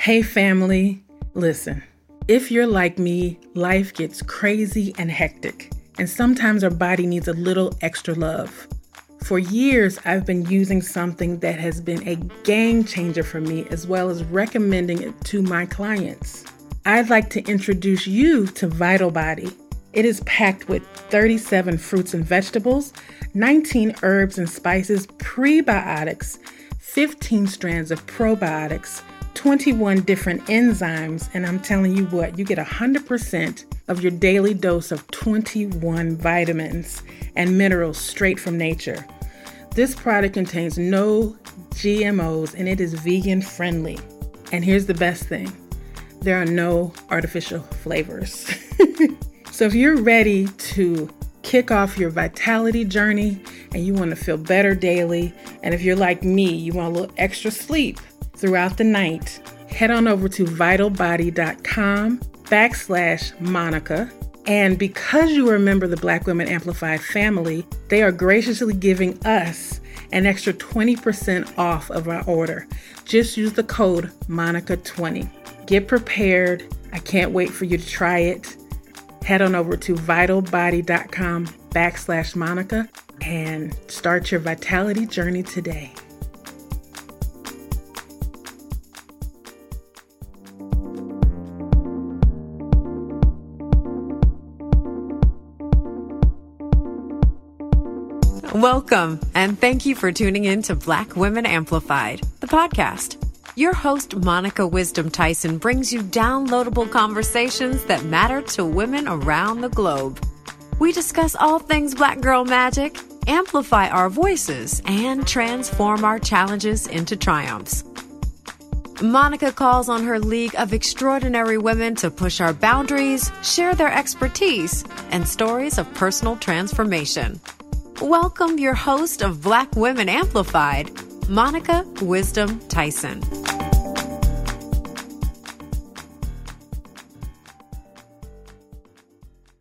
Hey, family, listen. If you're like me, life gets crazy and hectic, and sometimes our body needs a little extra love. For years, I've been using something that has been a game changer for me, as well as recommending it to my clients. I'd like to introduce you to Vital Body. It is packed with 37 fruits and vegetables, 19 herbs and spices, prebiotics, 15 strands of probiotics 21 different enzymes, and I'm telling you what, you get 100% of your daily dose of 21 vitamins and minerals straight from nature. This product contains no GMOs and it is vegan friendly. And here's the best thing there are no artificial flavors. so if you're ready to kick off your vitality journey and you want to feel better daily, and if you're like me, you want a little extra sleep throughout the night, head on over to vitalbody.com backslash Monica. And because you are a member of the Black Women Amplified family, they are graciously giving us an extra 20% off of our order. Just use the code MONICA20. Get prepared. I can't wait for you to try it. Head on over to vitalbody.com backslash Monica and start your vitality journey today. Welcome, and thank you for tuning in to Black Women Amplified, the podcast. Your host, Monica Wisdom Tyson, brings you downloadable conversations that matter to women around the globe. We discuss all things Black Girl Magic, amplify our voices, and transform our challenges into triumphs. Monica calls on her league of extraordinary women to push our boundaries, share their expertise, and stories of personal transformation. Welcome your host of Black Women Amplified, Monica Wisdom Tyson.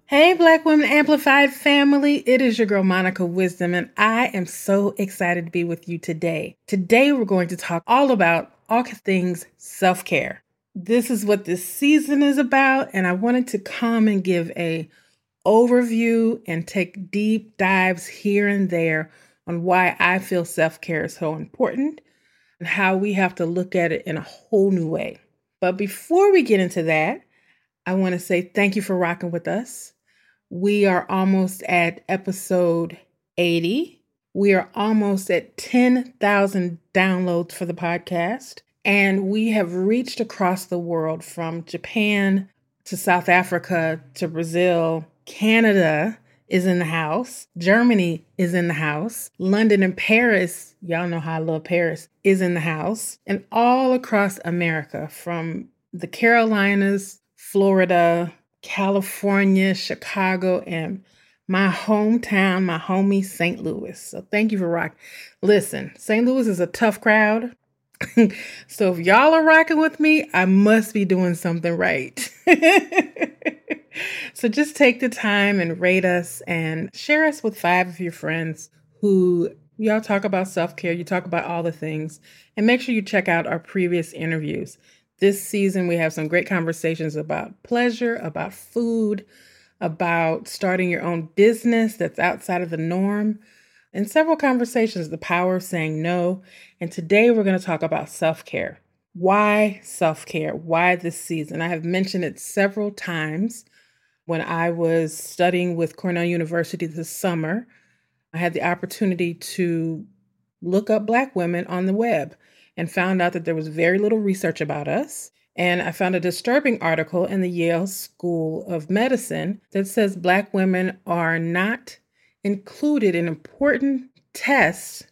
Hey, Black Women Amplified family. It is your girl, Monica Wisdom, and I am so excited to be with you today. Today, we're going to talk all about all things self care. This is what this season is about, and I wanted to come and give a overview and take deep dives here and there on why I feel self care is so important and how we have to look at it in a whole new way. But before we get into that, I want to say thank you for rocking with us. We are almost at episode 80. We are almost at 10,000 downloads for the podcast. And we have reached across the world from Japan to South Africa to Brazil Canada is in the house. Germany is in the house. London and Paris, y'all know how I love Paris, is in the house. And all across America, from the Carolinas, Florida, California, Chicago, and my hometown, my homie, St. Louis. So thank you for rocking. Listen, St. Louis is a tough crowd. so if y'all are rocking with me, I must be doing something right. so just take the time and rate us and share us with five of your friends who y'all talk about self care, you talk about all the things, and make sure you check out our previous interviews. This season, we have some great conversations about pleasure, about food, about starting your own business that's outside of the norm, and several conversations the power of saying no. And today, we're going to talk about self care. Why self care? Why this season? I have mentioned it several times when I was studying with Cornell University this summer, I had the opportunity to look up Black women on the web and found out that there was very little research about us. And I found a disturbing article in the Yale School of Medicine that says Black women are not included in important tests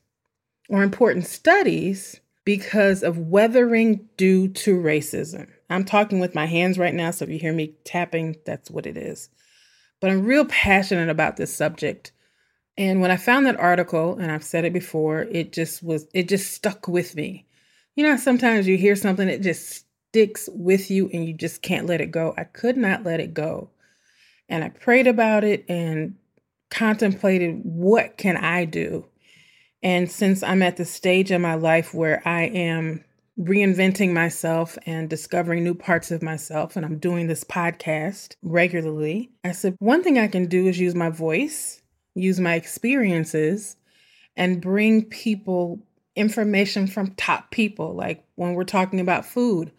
or important studies because of weathering due to racism. I'm talking with my hands right now, so if you hear me tapping, that's what it is. But I'm real passionate about this subject. And when I found that article, and I've said it before, it just was, it just stuck with me. You know, sometimes you hear something that just sticks with you and you just can't let it go. I could not let it go. And I prayed about it and contemplated what can I do? And since I'm at the stage in my life where I am reinventing myself and discovering new parts of myself, and I'm doing this podcast regularly, I said, one thing I can do is use my voice, use my experiences, and bring people information from top people. Like when we're talking about food,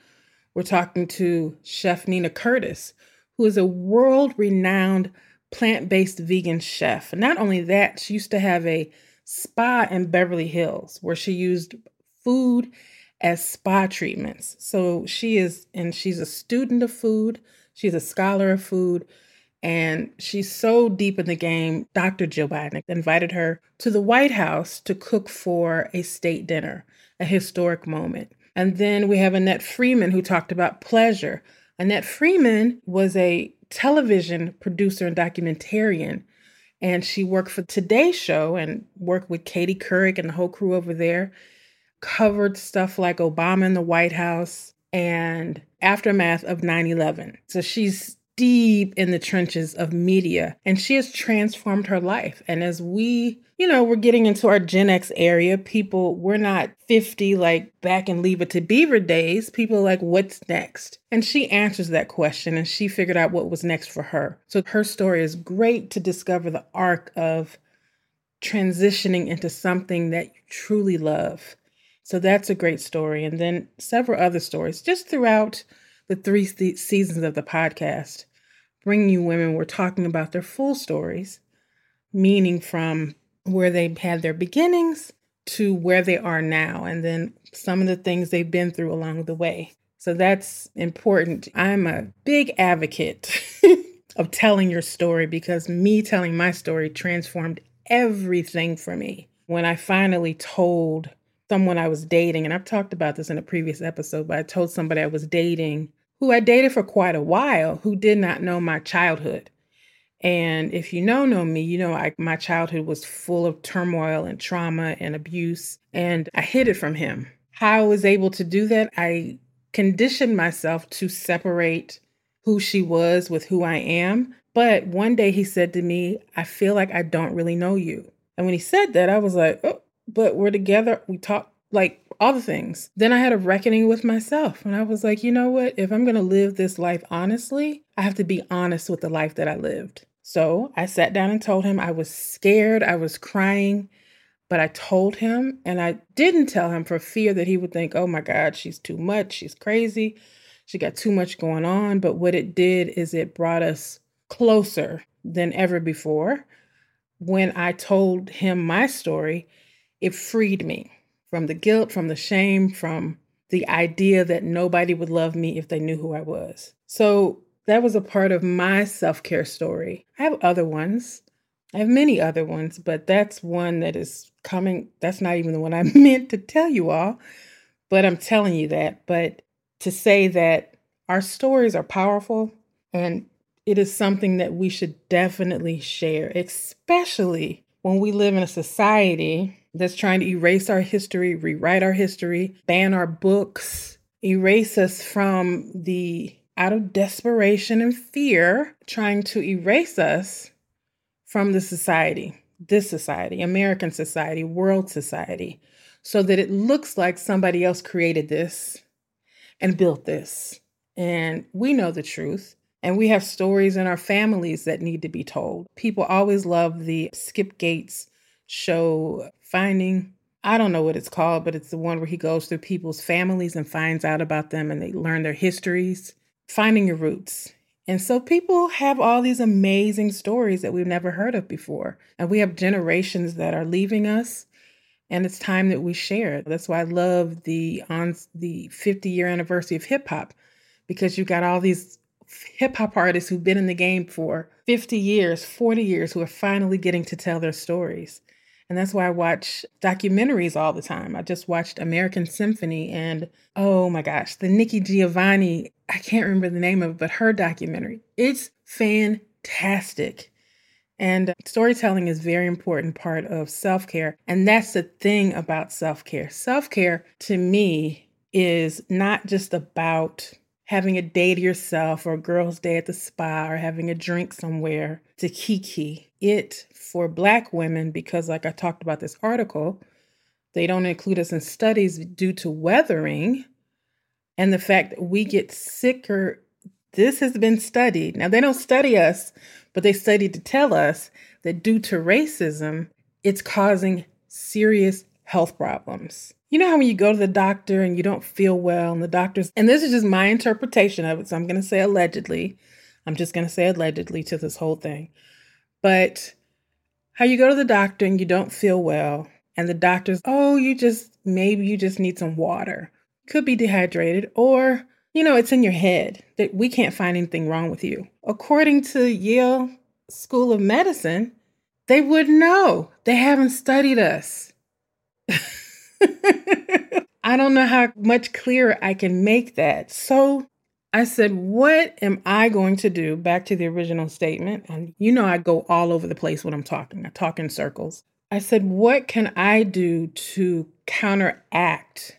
we're talking to Chef Nina Curtis, who is a world renowned plant based vegan chef. Not only that, she used to have a spa in Beverly Hills where she used food as spa treatments. So she is, and she's a student of food, she's a scholar of food, and she's so deep in the game. Dr. Jill Biden invited her to the White House to cook for a state dinner, a historic moment. And then we have Annette Freeman who talked about pleasure. Annette Freeman was a television producer and documentarian. And she worked for Today Show and worked with Katie Couric and the whole crew over there. Covered stuff like Obama in the White House and aftermath of 9 11. So she's deep in the trenches of media and she has transformed her life. And as we, you know, we're getting into our Gen X area, people, we're not 50 like back in Leave It to Beaver days. People like, what's next? And she answers that question and she figured out what was next for her. So her story is great to discover the arc of transitioning into something that you truly love. So that's a great story. And then several other stories just throughout the three seasons of the podcast. Bringing You Women, we're talking about their full stories, meaning from where they had their beginnings to where they are now, and then some of the things they've been through along the way. So that's important. I'm a big advocate of telling your story because me telling my story transformed everything for me. When I finally told someone I was dating, and I've talked about this in a previous episode, but I told somebody I was dating who I dated for quite a while who did not know my childhood. And if you know know me, you know I, my childhood was full of turmoil and trauma and abuse, and I hid it from him. How I was able to do that, I conditioned myself to separate who she was with who I am. But one day he said to me, I feel like I don't really know you. And when he said that, I was like, oh, but we're together. We talk like all the things. Then I had a reckoning with myself and I was like, you know what? If I'm going to live this life honestly, I have to be honest with the life that I lived. So I sat down and told him I was scared, I was crying, but I told him and I didn't tell him for fear that he would think, oh my God, she's too much, she's crazy, she got too much going on. But what it did is it brought us closer than ever before. When I told him my story, it freed me from the guilt, from the shame, from the idea that nobody would love me if they knew who I was. So that was a part of my self care story. I have other ones. I have many other ones, but that's one that is coming. That's not even the one I meant to tell you all, but I'm telling you that. But to say that our stories are powerful and it is something that we should definitely share, especially when we live in a society that's trying to erase our history, rewrite our history, ban our books, erase us from the out of desperation and fear, trying to erase us from the society, this society, American society, world society, so that it looks like somebody else created this and built this. And we know the truth. And we have stories in our families that need to be told. People always love the Skip Gates show finding I don't know what it's called, but it's the one where he goes through people's families and finds out about them and they learn their histories, finding your roots. And so people have all these amazing stories that we've never heard of before. And we have generations that are leaving us and it's time that we share. it. That's why I love the on the 50 year anniversary of hip hop because you've got all these hip hop artists who've been in the game for 50 years, 40 years who are finally getting to tell their stories. And that's why I watch documentaries all the time. I just watched American Symphony and oh my gosh, the Nikki Giovanni, I can't remember the name of it, but her documentary. It's fantastic. And storytelling is very important part of self-care. And that's the thing about self-care. Self-care to me is not just about having a day to yourself or a girl's day at the spa or having a drink somewhere to kiki. It for black women, because like I talked about this article, They don't include us in studies due to weathering and the fact that we get sicker. This has been studied. Now, they don't study us, but they study to tell us that due to racism, it's causing serious health problems. You know how when you go to the doctor and you don't feel well, and the doctor's, and this is just my interpretation of it, so I'm going to say allegedly. I'm just going to say allegedly to this whole thing. But how you go to the doctor and you don't feel well, and the doctor's, oh, you just, maybe you just need some water. Could be dehydrated, or, you know, it's in your head that we can't find anything wrong with you. According to Yale School of Medicine, they would know. They haven't studied us. I don't know how much clearer I can make that. So I said, What am I going to do? Back to the original statement. And you know, I go all over the place when I'm talking, I talk in circles. I said, What can I do to counteract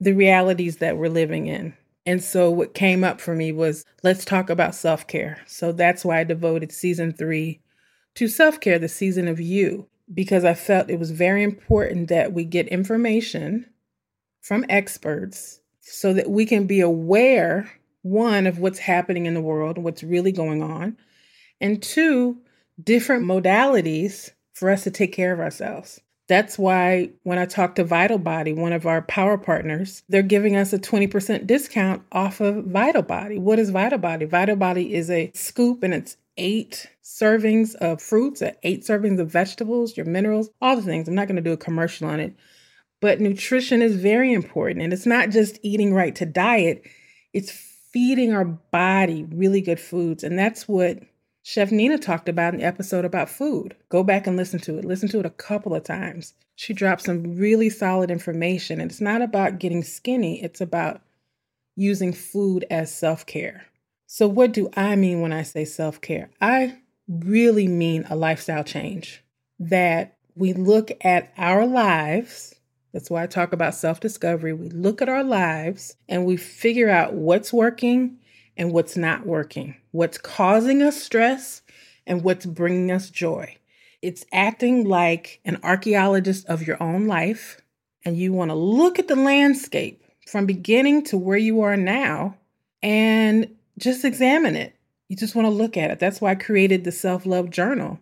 the realities that we're living in? And so, what came up for me was let's talk about self care. So, that's why I devoted season three to self care, the season of you because I felt it was very important that we get information from experts so that we can be aware, one, of what's happening in the world, what's really going on, and two, different modalities for us to take care of ourselves. That's why when I talk to Vital Body, one of our power partners, they're giving us a 20% discount off of Vital Body. What is Vital Body? Vital Body is a scoop and it's eight servings of fruits, eight servings of vegetables, your minerals, all the things. I'm not going to do a commercial on it, but nutrition is very important. And it's not just eating right to diet, it's feeding our body really good foods. And that's what Chef Nina talked about in the episode about food. Go back and listen to it. Listen to it a couple of times. She dropped some really solid information. And it's not about getting skinny, it's about using food as self care. So, what do I mean when I say self care? I really mean a lifestyle change that we look at our lives. That's why I talk about self discovery. We look at our lives and we figure out what's working and what's not working, what's causing us stress and what's bringing us joy. It's acting like an archaeologist of your own life, and you want to look at the landscape from beginning to where you are now and just examine it. You just want to look at it. That's why I created the self love journal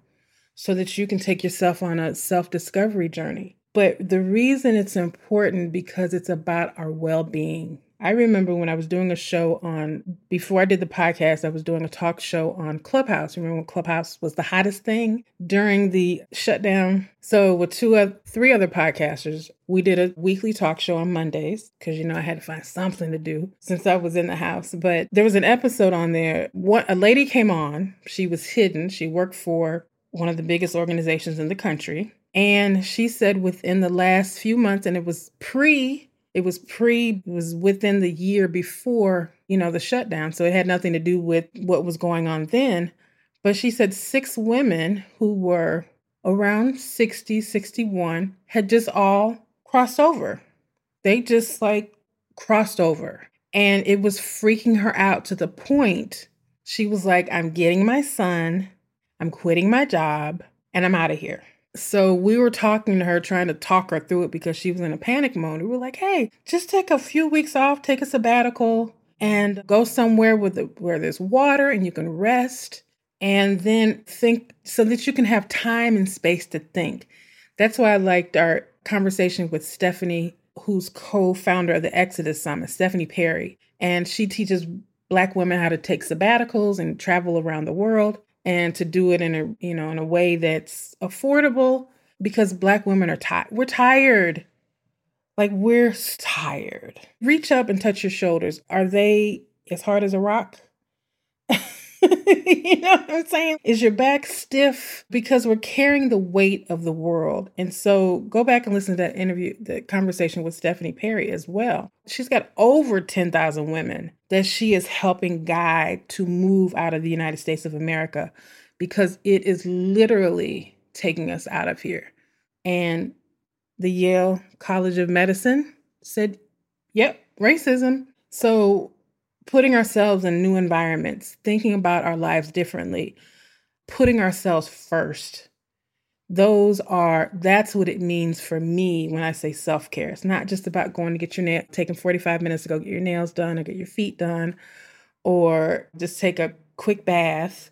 so that you can take yourself on a self discovery journey. But the reason it's important because it's about our well being. I remember when I was doing a show on, before I did the podcast, I was doing a talk show on Clubhouse. Remember when Clubhouse was the hottest thing during the shutdown? So, with two of three other podcasters, we did a weekly talk show on Mondays because, you know, I had to find something to do since I was in the house. But there was an episode on there. What a lady came on, she was hidden. She worked for one of the biggest organizations in the country. And she said within the last few months, and it was pre it was pre it was within the year before you know the shutdown so it had nothing to do with what was going on then. But she said six women who were around 60 61 had just all crossed over. They just like crossed over. And it was freaking her out to the point she was like i'm getting my son i'm quitting my job and i'm out of here so we were talking to her, trying to talk her through it because she was in a panic mode. We were like, hey, just take a few weeks off, take a sabbatical, and go somewhere with the, where there's water and you can rest and then think so that you can have time and space to think. That's why I liked our conversation with Stephanie, who's co founder of the Exodus Summit, Stephanie Perry. And she teaches Black women how to take sabbaticals and travel around the world and to do it in a you know in a way that's affordable because black women are tired we're tired. Like we're tired. Reach up and touch your shoulders. Are they as hard as a rock you know what I'm saying? Is your back stiff because we're carrying the weight of the world? And so go back and listen to that interview, the conversation with Stephanie Perry as well. She's got over 10,000 women that she is helping guide to move out of the United States of America because it is literally taking us out of here. And the Yale College of Medicine said, yep, racism. So putting ourselves in new environments, thinking about our lives differently, putting ourselves first. those are that's what it means for me when I say self-care. It's not just about going to get your nail taking 45 minutes to go get your nails done or get your feet done or just take a quick bath.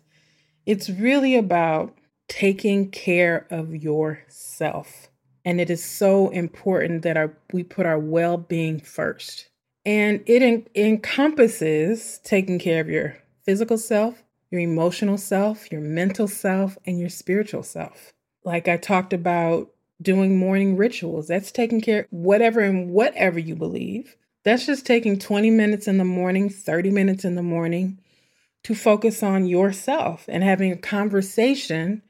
It's really about taking care of yourself. And it is so important that our, we put our well-being first. And it en- encompasses taking care of your physical self, your emotional self, your mental self, and your spiritual self. Like I talked about doing morning rituals, that's taking care whatever and whatever you believe. That's just taking 20 minutes in the morning, 30 minutes in the morning to focus on yourself and having a conversation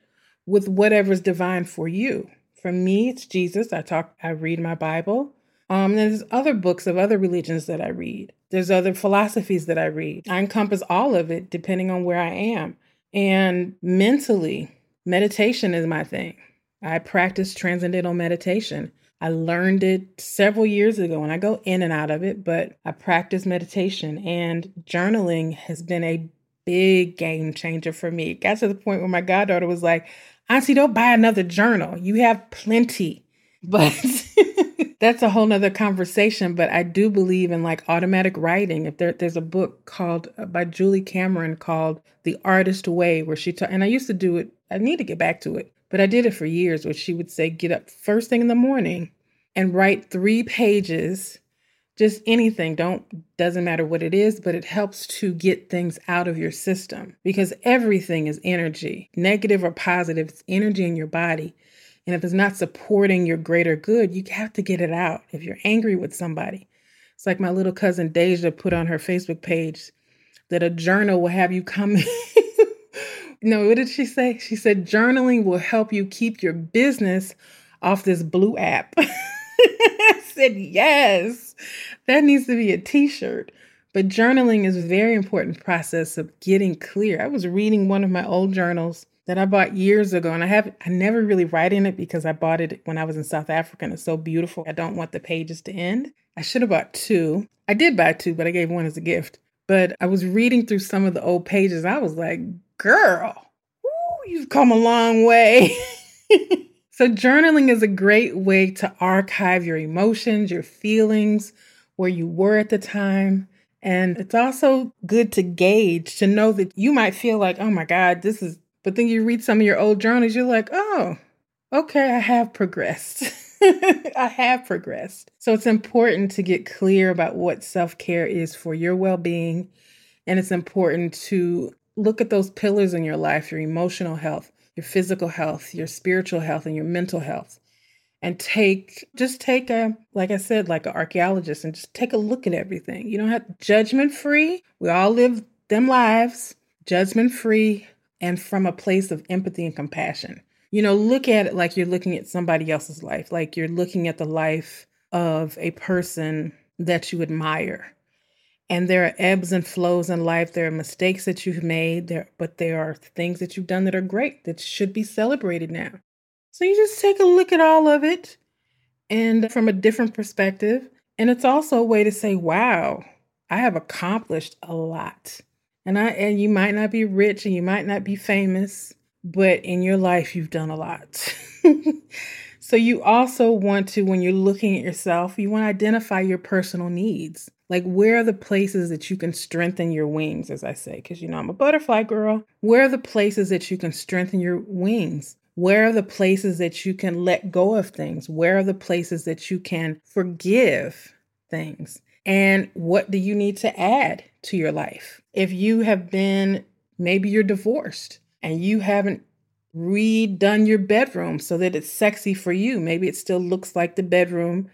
with whatever's divine for you. For me, it's Jesus. I talk I read my Bible. Um, there's other books of other religions that I read. There's other philosophies that I read. I encompass all of it depending on where I am. And mentally, Meditation is my thing. I practice transcendental meditation. I learned it several years ago and I go in and out of it, but I practice meditation and journaling has been a big game changer for me. It got to the point where my goddaughter was like, Auntie, don't buy another journal. You have plenty. But that's a whole nother conversation. But I do believe in like automatic writing. If there, there's a book called uh, by Julie Cameron called The Artist Way, where she taught, and I used to do it I need to get back to it, but I did it for years where she would say, get up first thing in the morning and write three pages, just anything. Don't, doesn't matter what it is, but it helps to get things out of your system because everything is energy, negative or positive, it's energy in your body. And if it's not supporting your greater good, you have to get it out. If you're angry with somebody, it's like my little cousin Deja put on her Facebook page that a journal will have you come no, what did she say? She said journaling will help you keep your business off this blue app. I said, yes, that needs to be a t-shirt. But journaling is a very important process of getting clear. I was reading one of my old journals that I bought years ago, and I have I never really write in it because I bought it when I was in South Africa and it's so beautiful. I don't want the pages to end. I should have bought two. I did buy two, but I gave one as a gift. But I was reading through some of the old pages. I was like, girl, you've come a long way. so, journaling is a great way to archive your emotions, your feelings, where you were at the time. And it's also good to gauge to know that you might feel like, oh my God, this is, but then you read some of your old journals, you're like, oh, okay, I have progressed. I have progressed. So it's important to get clear about what self care is for your well being. And it's important to look at those pillars in your life your emotional health, your physical health, your spiritual health, and your mental health. And take, just take a, like I said, like an archaeologist and just take a look at everything. You don't have judgment free. We all live them lives, judgment free, and from a place of empathy and compassion. You know, look at it like you're looking at somebody else's life, like you're looking at the life of a person that you admire and there are ebbs and flows in life. There are mistakes that you've made, there, but there are things that you've done that are great that should be celebrated now. So you just take a look at all of it and from a different perspective. And it's also a way to say, wow, I have accomplished a lot. And I and you might not be rich and you might not be famous, but in your life you've done a lot. so you also want to when you're looking at yourself, you want to identify your personal needs. Like, where are the places that you can strengthen your wings, as I say? Because, you know, I'm a butterfly girl. Where are the places that you can strengthen your wings? Where are the places that you can let go of things? Where are the places that you can forgive things? And what do you need to add to your life? If you have been, maybe you're divorced and you haven't redone your bedroom so that it's sexy for you, maybe it still looks like the bedroom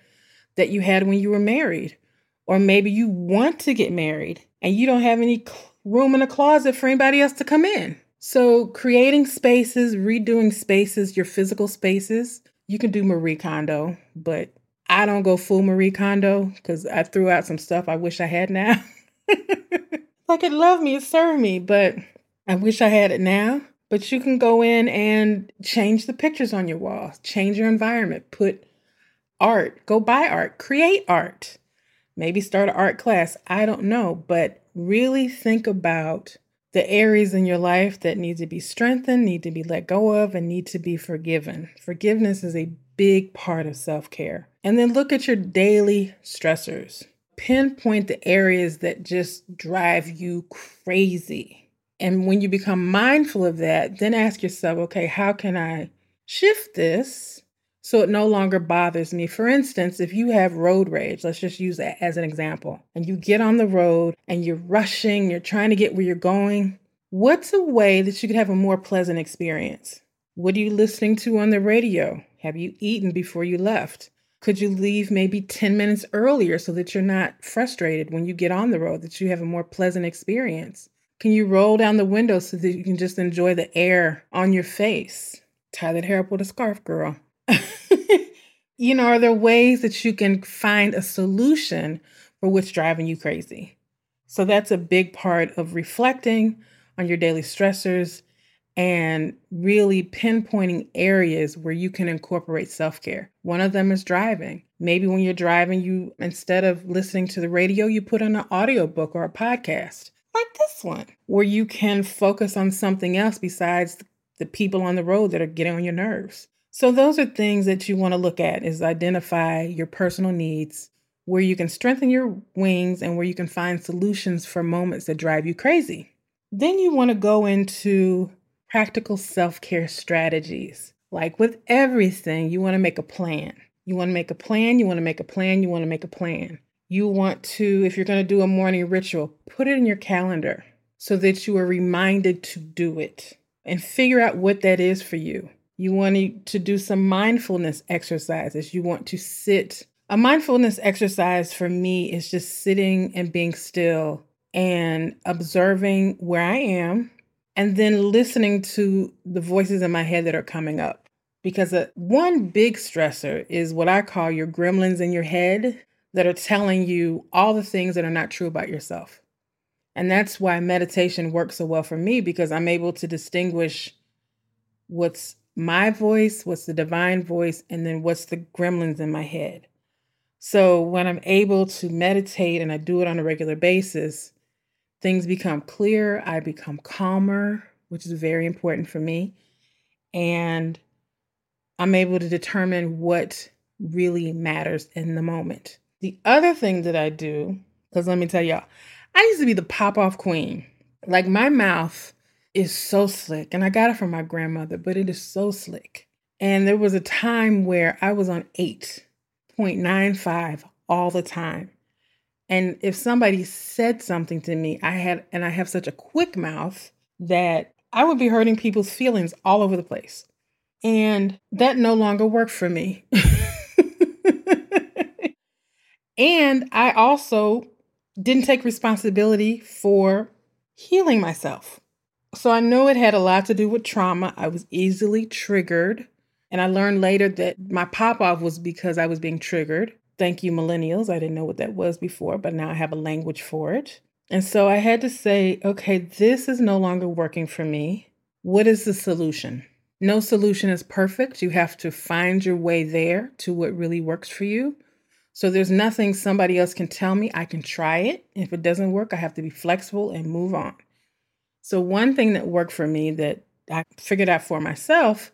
that you had when you were married or maybe you want to get married and you don't have any room in a closet for anybody else to come in. So, creating spaces, redoing spaces, your physical spaces, you can do Marie Kondo, but I don't go full Marie Kondo because I threw out some stuff I wish I had now. like it loved me, it me, but I wish I had it now. But you can go in and change the pictures on your walls, change your environment, put art, go buy art, create art maybe start an art class. I don't know, but really think about the areas in your life that need to be strengthened, need to be let go of, and need to be forgiven. Forgiveness is a big part of self care. And then look at your daily stressors. Pinpoint the areas that just drive you crazy. And when you become mindful of that, then ask yourself, okay, how can I shift this so it no longer bothers me. For instance, if you have road rage, let's just use that as an example, and you get on the road and you're rushing, you're trying to get where you're going, what's a way that you could have a more pleasant experience? What are you listening to on the radio? Have you eaten before you left? Could you leave maybe 10 minutes earlier so that you're not frustrated when you get on the road, that you have a more pleasant experience? Can you roll down the window so that you can just enjoy the air on your face? Tie that hair up with a scarf, girl. you know, are there ways that you can find a solution for what's driving you crazy? So that's a big part of reflecting on your daily stressors and really pinpointing areas where you can incorporate self-care. One of them is driving. Maybe when you're driving, you instead of listening to the radio, you put on an audiobook or a podcast like this one, where you can focus on something else besides the people on the road that are getting on your nerves. So those are things that you want to look at is identify your personal needs, where you can strengthen your wings and where you can find solutions for moments that drive you crazy. Then you want to go into practical self-care strategies. Like with everything, you want to make a plan. You want to make a plan, you want to make a plan, you want to make a plan. You want to, if you're going to do a morning ritual, put it in your calendar so that you are reminded to do it and figure out what that is for you. You want to do some mindfulness exercises. You want to sit. A mindfulness exercise for me is just sitting and being still and observing where I am and then listening to the voices in my head that are coming up. Because a, one big stressor is what I call your gremlins in your head that are telling you all the things that are not true about yourself. And that's why meditation works so well for me because I'm able to distinguish what's my voice, what's the divine voice, and then what's the gremlins in my head. So when I'm able to meditate and I do it on a regular basis, things become clear, I become calmer, which is very important for me. And I'm able to determine what really matters in the moment. The other thing that I do, because let me tell y'all, I used to be the pop off queen. Like my mouth is so slick. And I got it from my grandmother, but it is so slick. And there was a time where I was on 8.95 all the time. And if somebody said something to me, I had, and I have such a quick mouth that I would be hurting people's feelings all over the place. And that no longer worked for me. and I also didn't take responsibility for healing myself. So I know it had a lot to do with trauma. I was easily triggered. And I learned later that my pop off was because I was being triggered. Thank you, millennials. I didn't know what that was before, but now I have a language for it. And so I had to say, okay, this is no longer working for me. What is the solution? No solution is perfect. You have to find your way there to what really works for you. So there's nothing somebody else can tell me. I can try it. If it doesn't work, I have to be flexible and move on. So, one thing that worked for me that I figured out for myself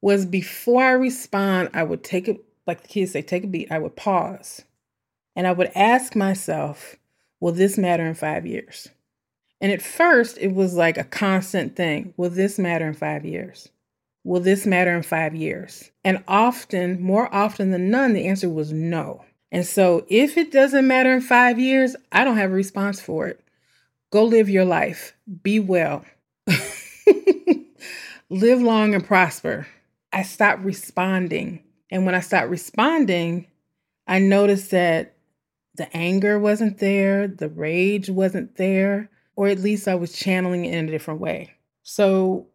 was before I respond, I would take it, like the kids say, take a beat, I would pause. And I would ask myself, will this matter in five years? And at first, it was like a constant thing. Will this matter in five years? Will this matter in five years? And often, more often than none, the answer was no. And so, if it doesn't matter in five years, I don't have a response for it. Go live your life. Be well. live long and prosper. I stopped responding. And when I stopped responding, I noticed that the anger wasn't there, the rage wasn't there, or at least I was channeling it in a different way. So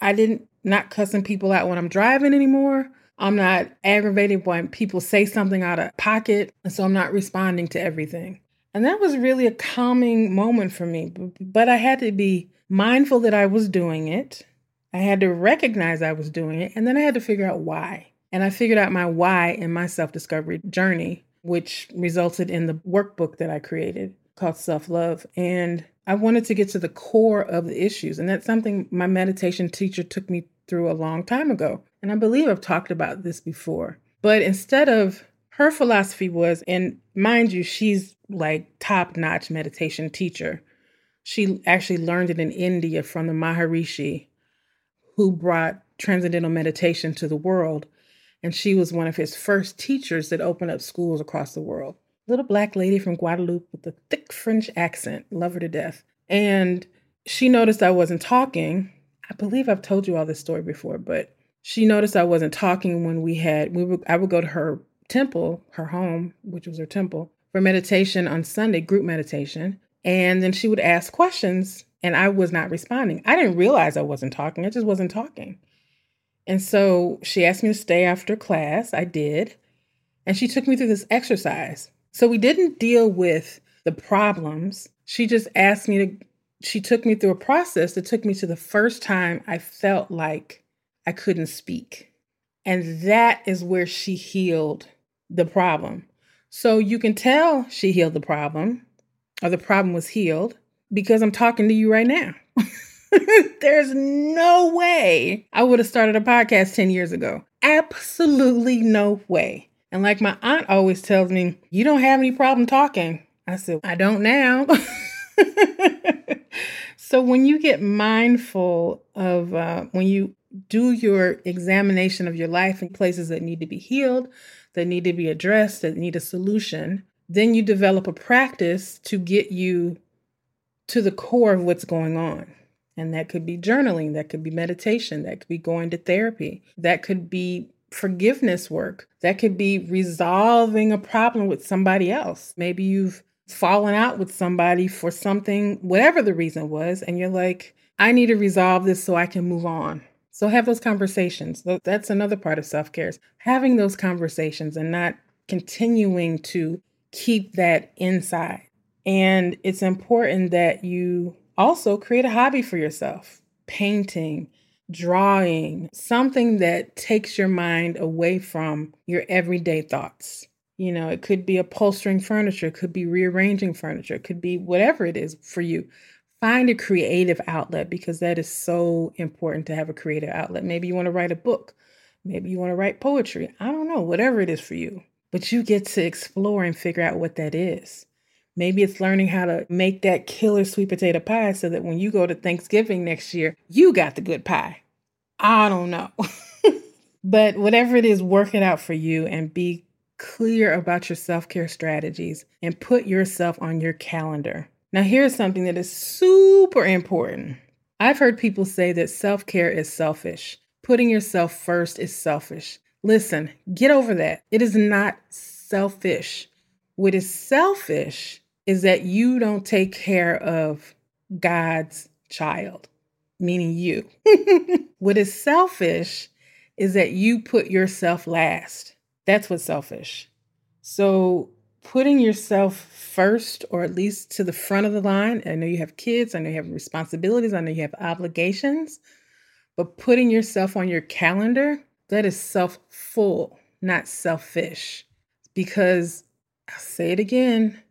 I didn't not cussing people out when I'm driving anymore. I'm not aggravated when people say something out of pocket. And so I'm not responding to everything. And that was really a calming moment for me. But I had to be mindful that I was doing it. I had to recognize I was doing it. And then I had to figure out why. And I figured out my why in my self discovery journey, which resulted in the workbook that I created called Self Love. And I wanted to get to the core of the issues. And that's something my meditation teacher took me through a long time ago. And I believe I've talked about this before. But instead of her philosophy was, and mind you, she's like top notch meditation teacher. She actually learned it in India from the Maharishi who brought transcendental meditation to the world. And she was one of his first teachers that opened up schools across the world little black lady from Guadeloupe with a thick French accent. Love her to death. And she noticed I wasn't talking. I believe I've told you all this story before, but she noticed I wasn't talking when we had we would I would go to her temple, her home, which was her temple, for meditation on Sunday, group meditation. And then she would ask questions and I was not responding. I didn't realize I wasn't talking. I just wasn't talking. And so she asked me to stay after class. I did. And she took me through this exercise. So we didn't deal with the problems. She just asked me to, she took me through a process that took me to the first time I felt like I couldn't speak. And that is where she healed the problem. So you can tell she healed the problem or the problem was healed because I'm talking to you right now. There's no way I would have started a podcast 10 years ago. Absolutely no way. And like my aunt always tells me, you don't have any problem talking. I said, I don't now. so when you get mindful of uh, when you do your examination of your life in places that need to be healed, that need to be addressed, that need a solution, then you develop a practice to get you to the core of what's going on. And that could be journaling, that could be meditation, that could be going to therapy, that could be forgiveness work. That could be resolving a problem with somebody else. Maybe you've fallen out with somebody for something, whatever the reason was, and you're like, I need to resolve this so I can move on. So have those conversations. That's another part of self care having those conversations and not continuing to keep that inside. And it's important that you also create a hobby for yourself painting, drawing, something that takes your mind away from your everyday thoughts. You know, it could be upholstering furniture, it could be rearranging furniture, it could be whatever it is for you. Find a creative outlet because that is so important to have a creative outlet. Maybe you want to write a book, maybe you want to write poetry. I don't know, whatever it is for you. But you get to explore and figure out what that is. Maybe it's learning how to make that killer sweet potato pie so that when you go to Thanksgiving next year, you got the good pie. I don't know. but whatever it is, work it out for you and be clear about your self care strategies and put yourself on your calendar. Now, here's something that is super important. I've heard people say that self care is selfish. Putting yourself first is selfish. Listen, get over that. It is not selfish. What is selfish is that you don't take care of God's child, meaning you. what is selfish is that you put yourself last. That's what's selfish. So, putting yourself first, or at least to the front of the line, I know you have kids, I know you have responsibilities, I know you have obligations, but putting yourself on your calendar, that is self full, not selfish. Because I'll say it again.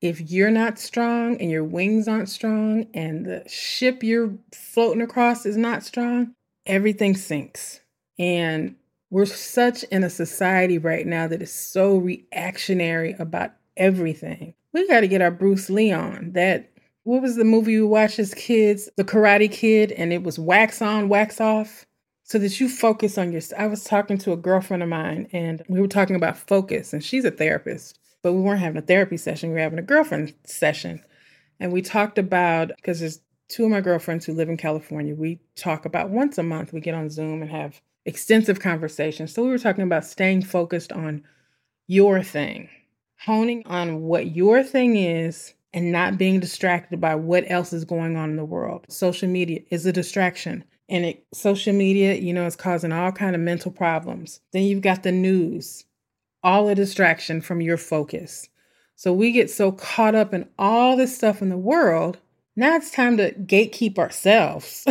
If you're not strong and your wings aren't strong and the ship you're floating across is not strong, everything sinks. And we're such in a society right now that is so reactionary about everything. We got to get our Bruce Lee on. That what was the movie we watched as kids? The Karate Kid, and it was wax on, wax off, so that you focus on your. I was talking to a girlfriend of mine, and we were talking about focus, and she's a therapist but we weren't having a therapy session. We were having a girlfriend session. And we talked about, because there's two of my girlfriends who live in California, we talk about once a month, we get on Zoom and have extensive conversations. So we were talking about staying focused on your thing, honing on what your thing is and not being distracted by what else is going on in the world. Social media is a distraction. And it, social media, you know, is causing all kind of mental problems. Then you've got the news all a distraction from your focus. So we get so caught up in all this stuff in the world. Now it's time to gatekeep ourselves.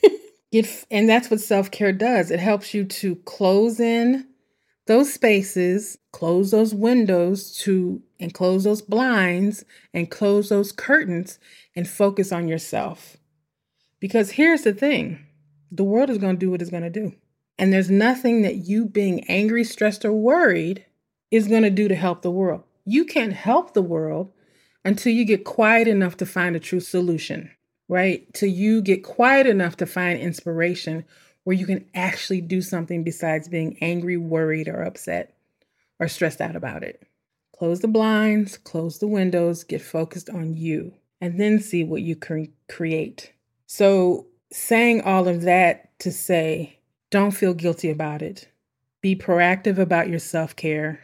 get, and that's what self care does. It helps you to close in those spaces, close those windows to and close those blinds and close those curtains and focus on yourself. Because here's the thing the world is going to do what it's going to do. And there's nothing that you being angry, stressed, or worried is going to do to help the world. You can't help the world until you get quiet enough to find a true solution, right? Till you get quiet enough to find inspiration where you can actually do something besides being angry, worried, or upset or stressed out about it. Close the blinds, close the windows, get focused on you, and then see what you can create. So, saying all of that to say, don't feel guilty about it. Be proactive about your self care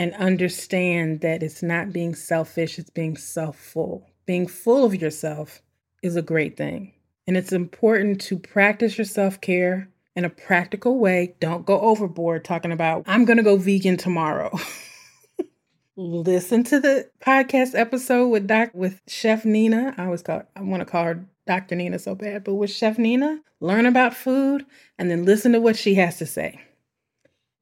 and understand that it's not being selfish, it's being self full. Being full of yourself is a great thing. And it's important to practice your self care in a practical way. Don't go overboard talking about, I'm going to go vegan tomorrow. Listen to the podcast episode with Doc with Chef Nina. I always call I want to call her Dr. Nina so bad, but with Chef Nina, learn about food and then listen to what she has to say.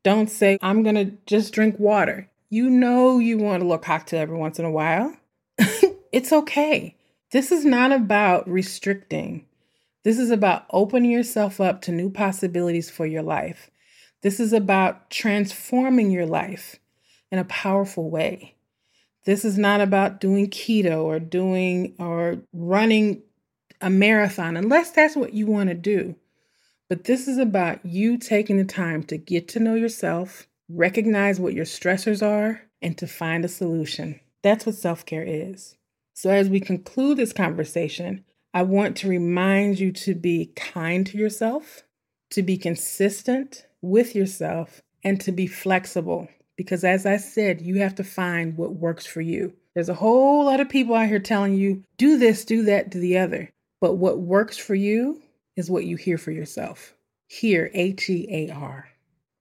Don't say, I'm going to just drink water. You know you want a little cocktail every once in a while. it's okay. This is not about restricting. This is about opening yourself up to new possibilities for your life. This is about transforming your life in a powerful way. This is not about doing keto or doing or running a marathon, unless that's what you want to do. But this is about you taking the time to get to know yourself, recognize what your stressors are, and to find a solution. That's what self care is. So, as we conclude this conversation, I want to remind you to be kind to yourself, to be consistent with yourself, and to be flexible. Because, as I said, you have to find what works for you. There's a whole lot of people out here telling you, do this, do that, do the other. But what works for you is what you hear for yourself. Hear, H E A R,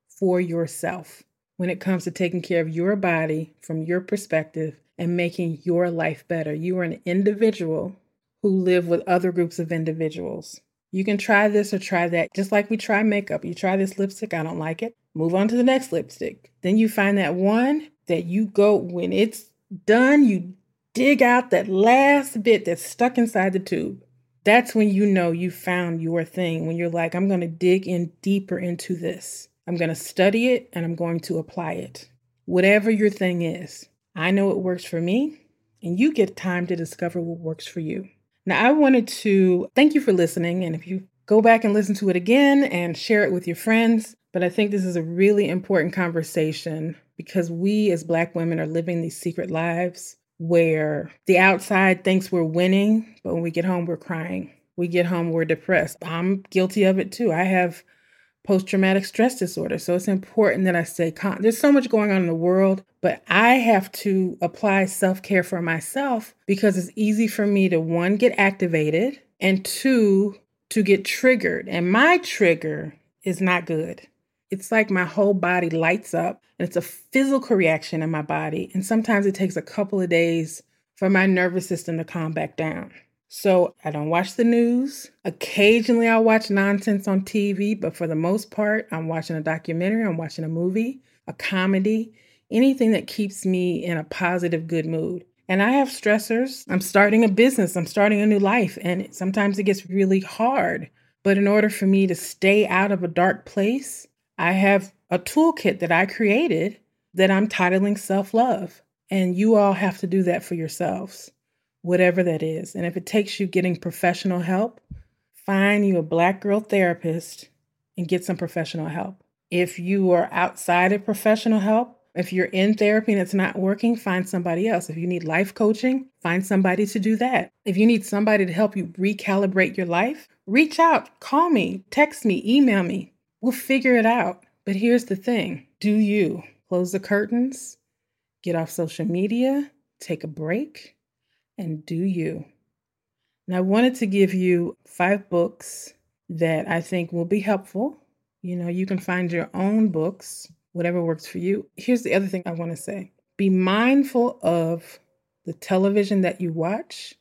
for yourself when it comes to taking care of your body from your perspective and making your life better. You are an individual who live with other groups of individuals. You can try this or try that, just like we try makeup. You try this lipstick, I don't like it. Move on to the next lipstick. Then you find that one that you go, when it's done, you dig out that last bit that's stuck inside the tube that's when you know you found your thing. When you're like, I'm going to dig in deeper into this. I'm going to study it and I'm going to apply it. Whatever your thing is, I know it works for me, and you get time to discover what works for you. Now, I wanted to thank you for listening. And if you go back and listen to it again and share it with your friends, but I think this is a really important conversation because we as Black women are living these secret lives where the outside thinks we're winning, but when we get home, we're crying. We get home, we're depressed. I'm guilty of it too. I have post traumatic stress disorder. So it's important that I stay calm. There's so much going on in the world, but I have to apply self care for myself because it's easy for me to one, get activated, and two, to get triggered. And my trigger is not good. It's like my whole body lights up and it's a physical reaction in my body. And sometimes it takes a couple of days for my nervous system to calm back down. So I don't watch the news. Occasionally I'll watch nonsense on TV, but for the most part, I'm watching a documentary, I'm watching a movie, a comedy, anything that keeps me in a positive, good mood. And I have stressors. I'm starting a business, I'm starting a new life, and sometimes it gets really hard. But in order for me to stay out of a dark place, I have a toolkit that I created that I'm titling self love. And you all have to do that for yourselves, whatever that is. And if it takes you getting professional help, find you a black girl therapist and get some professional help. If you are outside of professional help, if you're in therapy and it's not working, find somebody else. If you need life coaching, find somebody to do that. If you need somebody to help you recalibrate your life, reach out, call me, text me, email me. We'll figure it out. But here's the thing do you close the curtains, get off social media, take a break, and do you? And I wanted to give you five books that I think will be helpful. You know, you can find your own books, whatever works for you. Here's the other thing I want to say be mindful of the television that you watch,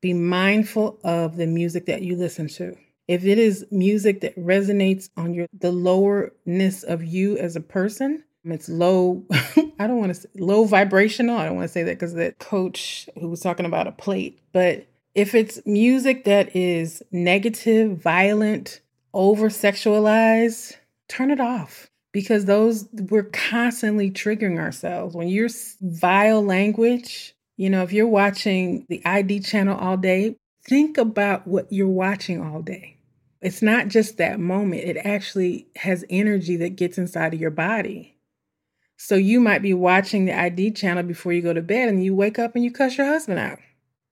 be mindful of the music that you listen to. If it is music that resonates on your the lowerness of you as a person, It's low, I don't want to say low vibrational. I don't want to say that because that coach who was talking about a plate, but if it's music that is negative, violent, over sexualized, turn it off because those we're constantly triggering ourselves. When you're vile language, you know, if you're watching the ID channel all day, think about what you're watching all day. It's not just that moment, it actually has energy that gets inside of your body. So you might be watching the ID channel before you go to bed and you wake up and you cuss your husband out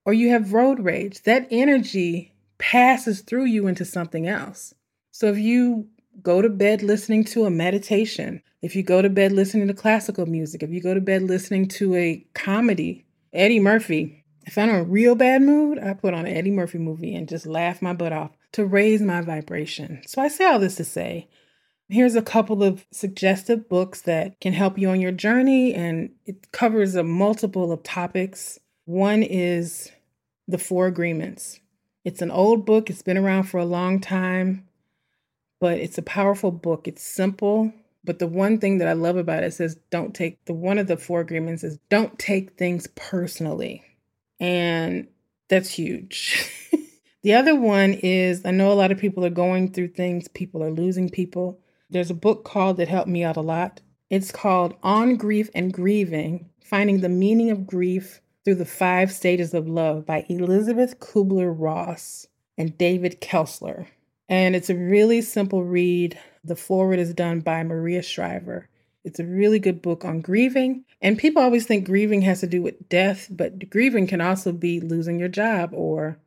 or you have road rage, that energy passes through you into something else. So if you go to bed listening to a meditation, if you go to bed listening to classical music, if you go to bed listening to a comedy, Eddie Murphy, if I'm in a real bad mood, I put on an Eddie Murphy movie and just laugh my butt off to raise my vibration. So I say all this to say, here's a couple of suggestive books that can help you on your journey and it covers a multiple of topics. One is the Four Agreements. It's an old book, it's been around for a long time, but it's a powerful book. It's simple, but the one thing that I love about it says don't take the one of the four agreements is don't take things personally. And that's huge. the other one is I know a lot of people are going through things, people are losing people. There's a book called that helped me out a lot. It's called On Grief and Grieving Finding the Meaning of Grief through the Five Stages of Love by Elisabeth Kubler Ross and David Kessler. And it's a really simple read. The forward is done by Maria Shriver. It's a really good book on grieving. And people always think grieving has to do with death, but grieving can also be losing your job or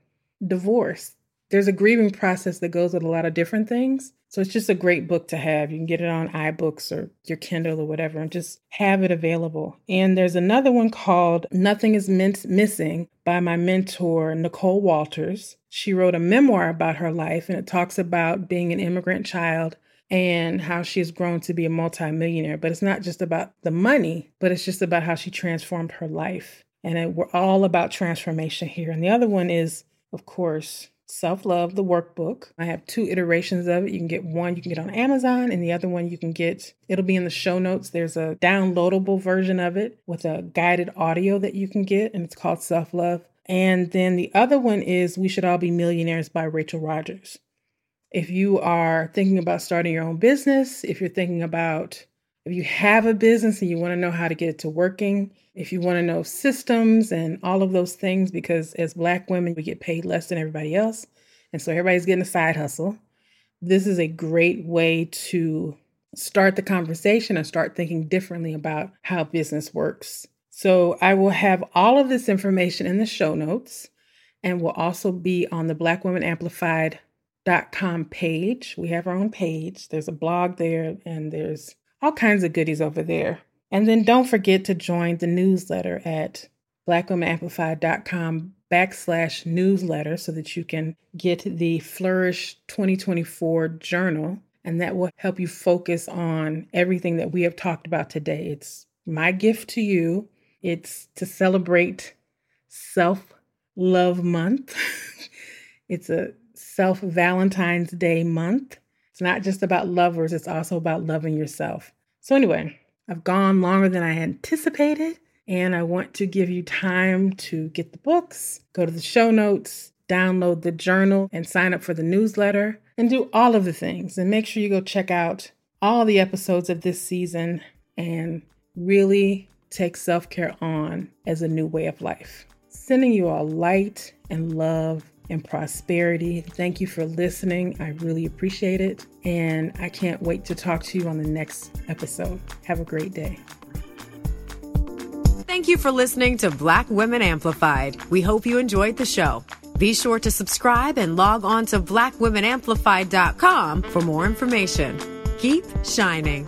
divorce. There's a grieving process that goes with a lot of different things. So it's just a great book to have. You can get it on iBooks or your Kindle or whatever and just have it available. And there's another one called Nothing is Meant Missing by my mentor, Nicole Walters. She wrote a memoir about her life and it talks about being an immigrant child and how she has grown to be a multimillionaire. But it's not just about the money, but it's just about how she transformed her life. And it, we're all about transformation here. And the other one is, of course, Self Love, the workbook. I have two iterations of it. You can get one you can get on Amazon, and the other one you can get, it'll be in the show notes. There's a downloadable version of it with a guided audio that you can get, and it's called Self Love. And then the other one is We Should All Be Millionaires by Rachel Rogers. If you are thinking about starting your own business, if you're thinking about if you have a business and you want to know how to get it to working, if you want to know systems and all of those things, because as Black women, we get paid less than everybody else. And so everybody's getting a side hustle. This is a great way to start the conversation and start thinking differently about how business works. So I will have all of this information in the show notes and will also be on the blackwomenamplified.com page. We have our own page. There's a blog there and there's all kinds of goodies over there. And then don't forget to join the newsletter at blackwomenamplified.com backslash newsletter so that you can get the Flourish 2024 journal. And that will help you focus on everything that we have talked about today. It's my gift to you. It's to celebrate Self Love Month. it's a Self Valentine's Day month. It's not just about lovers, it's also about loving yourself. So, anyway, I've gone longer than I anticipated, and I want to give you time to get the books, go to the show notes, download the journal, and sign up for the newsletter, and do all of the things. And make sure you go check out all the episodes of this season and really take self care on as a new way of life. Sending you all light and love and prosperity. Thank you for listening. I really appreciate it. And I can't wait to talk to you on the next episode. Have a great day. Thank you for listening to Black Women Amplified. We hope you enjoyed the show. Be sure to subscribe and log on to blackwomenamplified.com for more information. Keep shining.